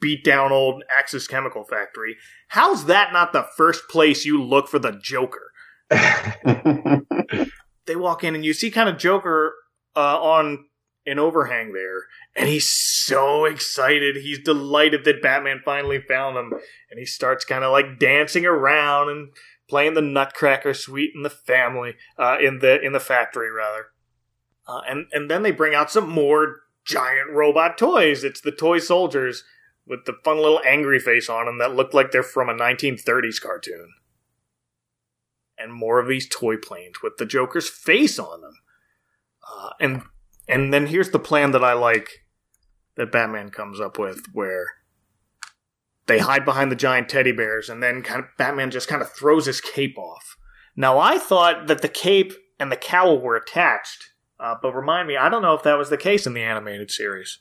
beat down old Axis Chemical Factory. How's that not the first place you look for the Joker? <laughs> They walk in and you see kind of Joker uh, on an overhang there, and he's so excited. He's delighted that Batman finally found him, and he starts kind of like dancing around and playing the Nutcracker Suite in the family, uh, in the in the factory rather. Uh, and and then they bring out some more giant robot toys. It's the toy soldiers with the fun little angry face on them that look like they're from a 1930s cartoon. And more of these toy planes with the Joker's face on them. Uh, and and then here's the plan that I like that Batman comes up with, where they hide behind the giant teddy bears, and then kind of Batman just kind of throws his cape off. Now I thought that the cape and the cowl were attached, uh, but remind me, I don't know if that was the case in the animated series.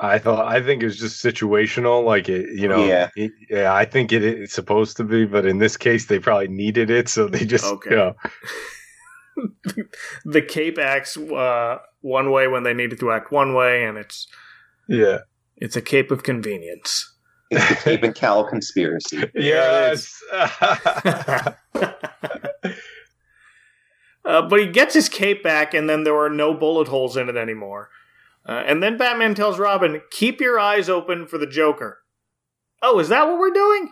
I thought I think it was just situational, like it, you know. Yeah. it- yeah. I think it, it's supposed to be, but in this case, they probably needed it, so they just, Okay. you know, the cape acts uh, one way when they needed to act one way, and it's yeah, it's a cape of convenience. it's the Cape and Cowl conspiracy. <laughs> yes. Uh, but he gets his cape back, and then there are no bullet holes in it anymore. Uh, and then Batman tells Robin, "Keep your eyes open for the Joker." Oh, is that what we're doing?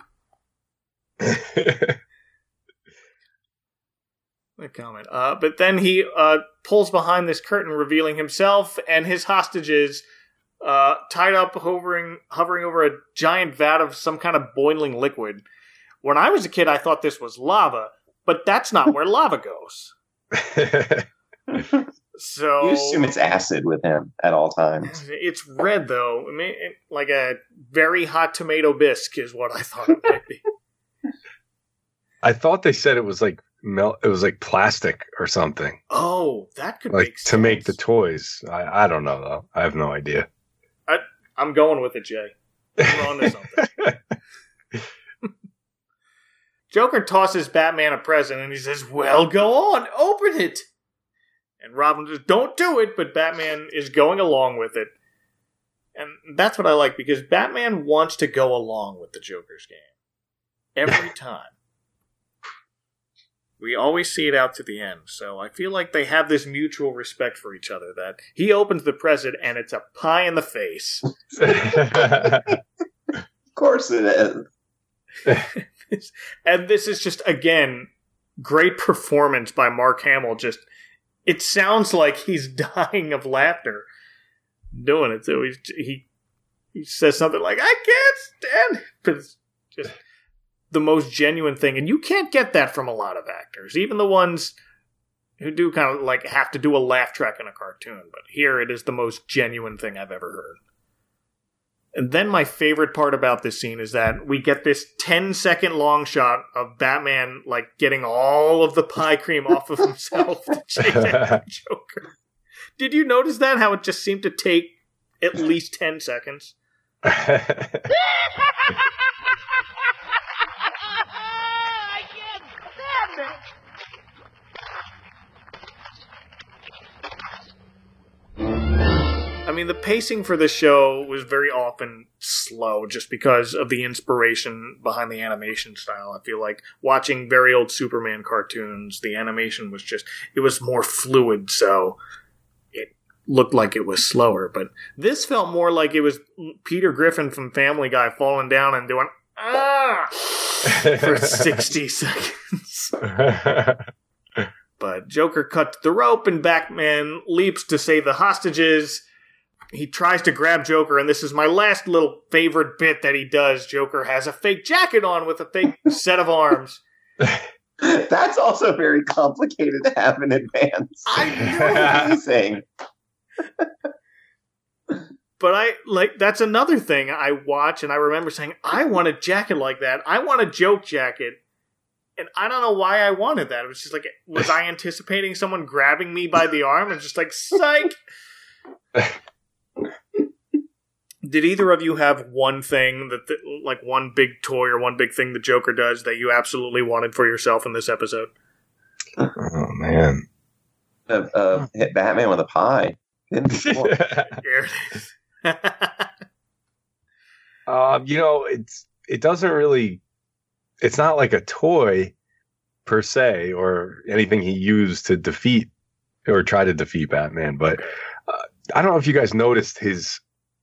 <laughs> A comment. Uh, but then he uh, pulls behind this curtain, revealing himself and his hostages uh, tied up, hovering, hovering over a giant vat of some kind of boiling liquid. When I was a kid, I thought this was lava, but that's not where <laughs> lava goes. So You assume it's acid with him at all times. it's red though. I mean, it- like a very hot tomato bisque is what I thought it might be. <laughs> I thought they said it was like mel- it was like plastic or something, Oh, that could like make to make the toys. I, I don't know though. I have no idea. I i'm going with it, Jay. We're on to something. <laughs> Joker tosses Batman a present and he says, Well, go on, open it. And Robin says, Don't do it, but Batman is going along with it. And that's what I like because Batman wants to go along with the Joker's game. Every <laughs> time. We always see it out to the end, so I feel like they have this mutual respect for each other that he opens the present and it's a pie in the face. <laughs> Of course it is. <laughs> and this is just again great performance by Mark Hamill. Just it sounds like he's <laughs> dying of laughter doing it. So he's, he he says something like "I can't stand," it," but it's just the most genuine thing, and you can't get that from a lot of actors, even the ones who do kind of like have to do a laugh track in a cartoon. But here it is the most genuine thing I've ever heard. And then my favorite part about this scene is that we get this 10 second long shot of Batman like getting all of the pie cream off of himself to <laughs> chase after Joker. Did you notice that? How it just seemed to take at least 10 seconds? <laughs> I can't I mean, the pacing for the show was very often slow just because of the inspiration behind the animation style. I feel like watching very old Superman cartoons, the animation was just, it was more fluid, so it looked like it was slower. But this felt more like it was Peter Griffin from Family Guy falling down and doing, ah, for <laughs> 60 seconds. <laughs> But Joker cuts the rope and Batman leaps to save the hostages. He tries to grab Joker, and this is my last little favorite bit that he does. Joker has a fake jacket on with a fake <laughs> set of arms. That's also very complicated to have in advance. I know. Amazing. But I like that's another thing I watch and I remember saying, I want a jacket like that. I want a joke jacket. And I don't know why I wanted that. It was just like was I <laughs> anticipating someone grabbing me by the arm and just like psych? <laughs> Did either of you have one thing that, that like one big toy or one big thing the Joker does that you absolutely wanted for yourself in this episode? oh man. Uh, uh, hit Batman with a pie. <laughs> Didn't- it is. <laughs> um, you know, it's it doesn't really. It's not like a toy per se or anything he used to defeat or try to defeat Batman. But uh, I don't know if you guys noticed his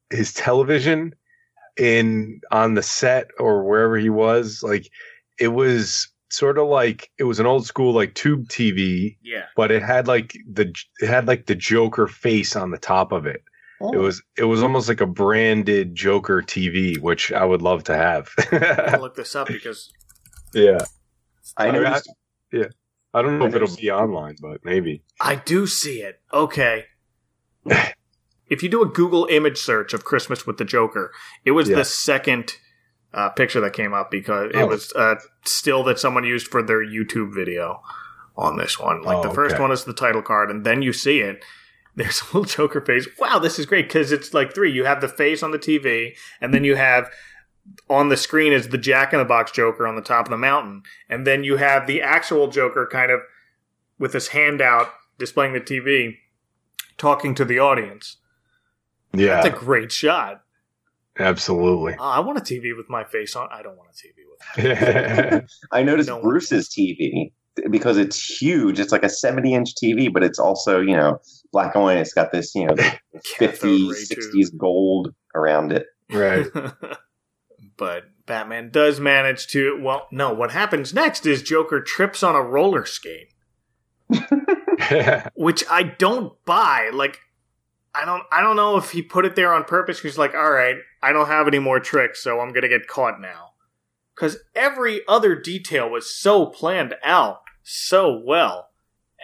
his television in on the set or wherever he was. Like it was sort of like it was an old school like tube TV, yeah. but it had like the it had like the Joker face on the top of it. It was it was almost like a branded Joker TV, which I would love to have. I'll <laughs> look this up because yeah, I noticed. I don't know if it'll be online, but maybe. I do see it. Okay. <laughs> if you do a Google image search of Christmas with the Joker, it was Yeah. the second uh, picture that came up because it Oh. was uh, still that someone used for their YouTube video on this one. Like Oh, the first okay. one is the title card, and then you see it. There's <laughs> a little Joker face. Wow, this is great because it's like three. You have the face on the TV, and then you have on the screen is the Jack in the Box Joker on the top of the mountain, and then you have the actual Joker kind of with his hand out displaying the TV, talking to the audience. Yeah, That's a great shot. absolutely. Oh, I want a TV with my face on. I don't want a TV with. <laughs> I noticed No one- Bruce's TV because it's huge. It's like a 70 inch TV, but it's also, you know, black and white. It's got this, you know, Cathode 50s, 60s gold around it. right. <laughs> but Batman does manage to. Well, no. What happens next is Joker trips on a roller skate, <laughs> which I don't buy. Like, I don't. I don't know if he put it there on purpose. He's like, all right, I don't have any more tricks, so I'm gonna get caught now. Because every other detail was so planned out so well,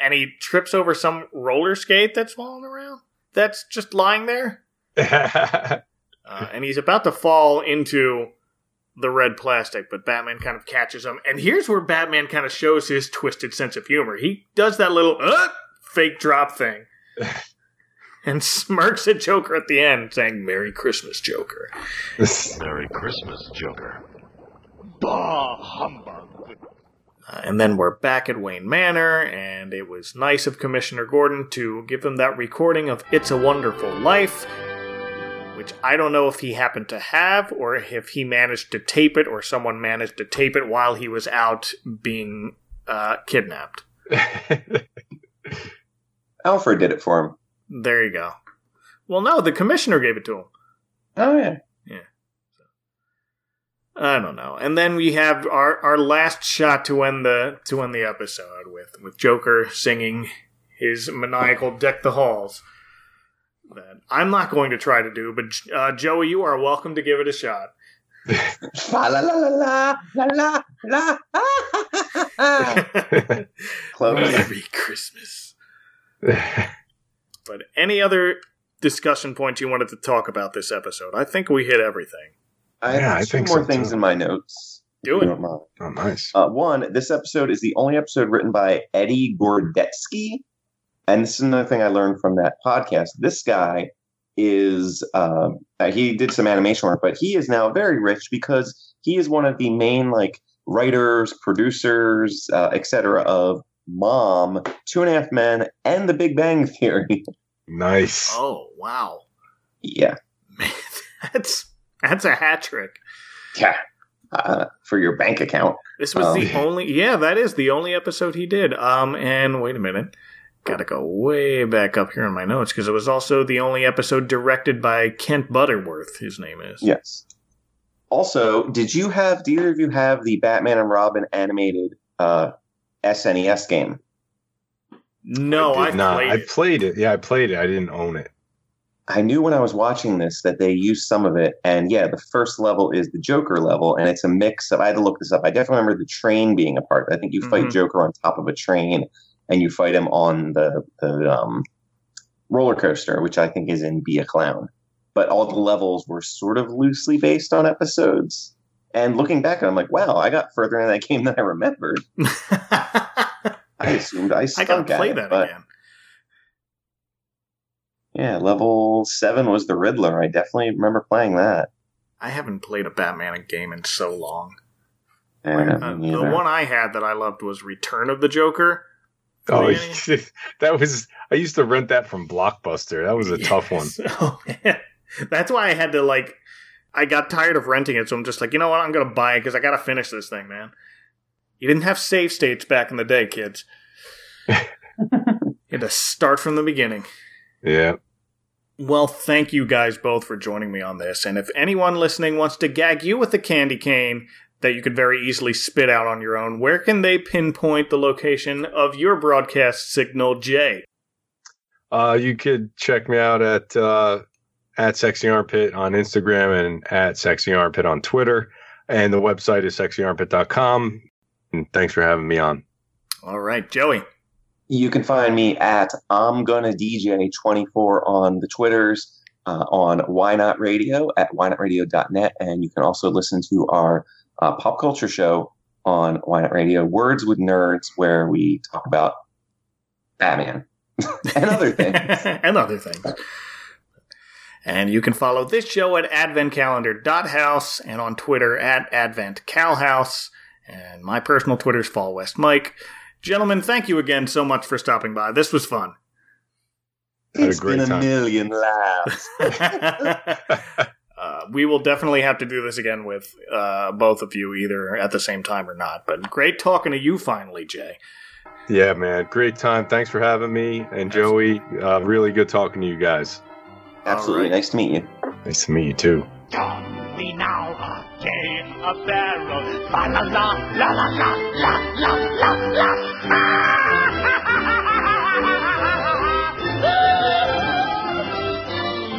and he trips over some roller skate that's falling around. That's just lying there. <laughs> Uh, and he's about to fall into the red plastic, but Batman kind of catches him. And here's where Batman kind of shows his twisted sense of humor. He does that little uh, fake drop thing <laughs> and smirks at Joker at the end, saying, Merry Christmas, Joker. <laughs> Merry Christmas, Joker. Bah, humbug. Uh, and then we're back at Wayne Manor, and it was nice of Commissioner Gordon to give him that recording of It's a Wonderful Life, which I don't know if he happened to have, or if he managed to tape it, or someone managed to tape it while he was out being uh, kidnapped. <laughs> Alfred did it for him. There you go. Well, no, the Commissioner gave it to him. Oh, yeah. I don't know. And then we have our, our last shot to end the to end the episode with with Joker singing his maniacal "Deck the Halls." That I'm not going to try to do, but uh, Joey, you are welcome to give it a shot. La la la la la la la. <laughs> Close. Merry Christmas. But any other discussion points you wanted to talk about this episode? I think we hit everything. I Yeah, I have two think more so, things too. in my notes. Do it. don't mind. oh, nice. Uh, one, this episode is the only episode written by Eddie Gorodetsky. And this is another thing I learned from that podcast. This guy is, um, uh, he did some animation work, but he is now very rich because he is one of the main, like, writers, producers, uh, et cetera, of Mom, Two and a Half Men, and The Big Bang Theory. <laughs> Nice. Oh wow, yeah. man, <laughs> that's <laughs> that's a hat trick. Yeah. Uh, for your bank account. This was Um, the <laughs> only yeah, that is the only episode he did. Um and wait a minute. Gotta go way back up here in my notes because it was also the only episode directed by Kent Butterworth, his name is. Yes. Also, did you have? Do either of you have the Batman and Robin animated uh, SNES game? No, I I, not. played I played it. Yeah, I played it. I didn't own it. I knew when I was watching this that they used some of it, and yeah, the first level is the Joker level, and it's a mix of. I had to look this up. I definitely remember the train being a part. I think you fight Mhm. Joker on top of a train, and you fight him on the the um, roller coaster, which I think is in Be a Clown. But all the levels were sort of loosely based on episodes. And looking back, I'm like, wow, I got further in that <laughs> game than I remembered. <laughs> I assumed I I gotta play it, that again. Yeah, level seven was the Riddler. I definitely remember playing that. I haven't played a Batman game in so long. Yeah, Uh, the one I had that I loved was Return of the Joker. Oh, <laughs> that was. I used to rent that from Blockbuster. That was a tough one. <laughs> Oh, man. That's why I had to like. I got tired of renting it, so I'm just like, you know what? I'm gonna buy it because I gotta finish this thing, man. You didn't have save states back in the day, kids. <laughs> you had to start from the beginning. Yeah. Well, thank you guys both for joining me on this. And if anyone listening wants to gag you with a candy cane that you could very easily spit out on your own, where can they pinpoint the location of your broadcast signal, Jay? Uh, you could check me out at uh, at Sexy Armpit on Instagram and at Sexy Armpit on Twitter. And the website is sexyarmpit.com. And thanks for having me on. All right, Joey. You can find me at I'm gonna DJ 24 on the Twitters, uh, on Why Not Radio at whynotradio.net, and you can also listen to our uh, pop culture show on Why Not Radio, Words with Nerds, where we talk about Batman <laughs> and other things. <laughs> and other things. And you can follow this show at adventcalendar.house and on Twitter at adventcalhouse. And my personal Twitter's Fall West Mike. Gentlemen, thank you again so much for stopping by. This was fun. Had a It's great been a time. million <laughs> laughs. uh, we will definitely have to do this again with uh, both of you, either at the same time or not. But great talking to you finally, Jay. Yeah, man. Great time. Thanks for having me. And Joey, uh, really good talking to you guys. Absolutely. All right. Nice to meet you. Nice to meet you, too. We now are game of barrel. La la la la la la la la la la.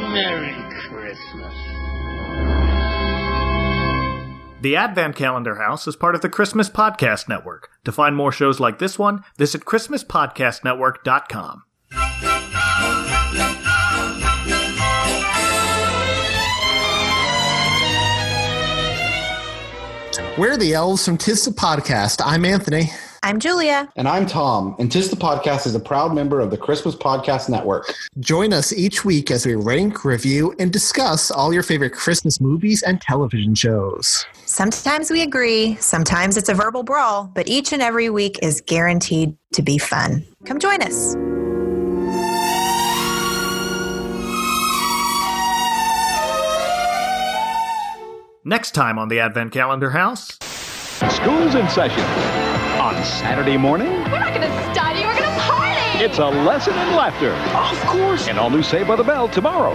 <laughs> Merry Christmas. The Advent Calendar House is part of the Christmas Podcast Network. To find more shows like this one, visit ChristmasPodcastNetwork.com. We're the elves from Tis the Podcast. I'm Anthony. I'm Julia. And I'm Tom, and Tis the Podcast is a proud member of the Christmas Podcast Network. Join us each week as we rank, review, and discuss all your favorite Christmas movies and television shows. Sometimes we agree, sometimes it's a verbal brawl, but each and every week is guaranteed to be fun. Come join us. Next time on the Advent Calendar House. School's in session. On Saturday morning, We're not going to study, we're going to party! it's a lesson in laughter. Of course. And all new Saved by the Bell tomorrow.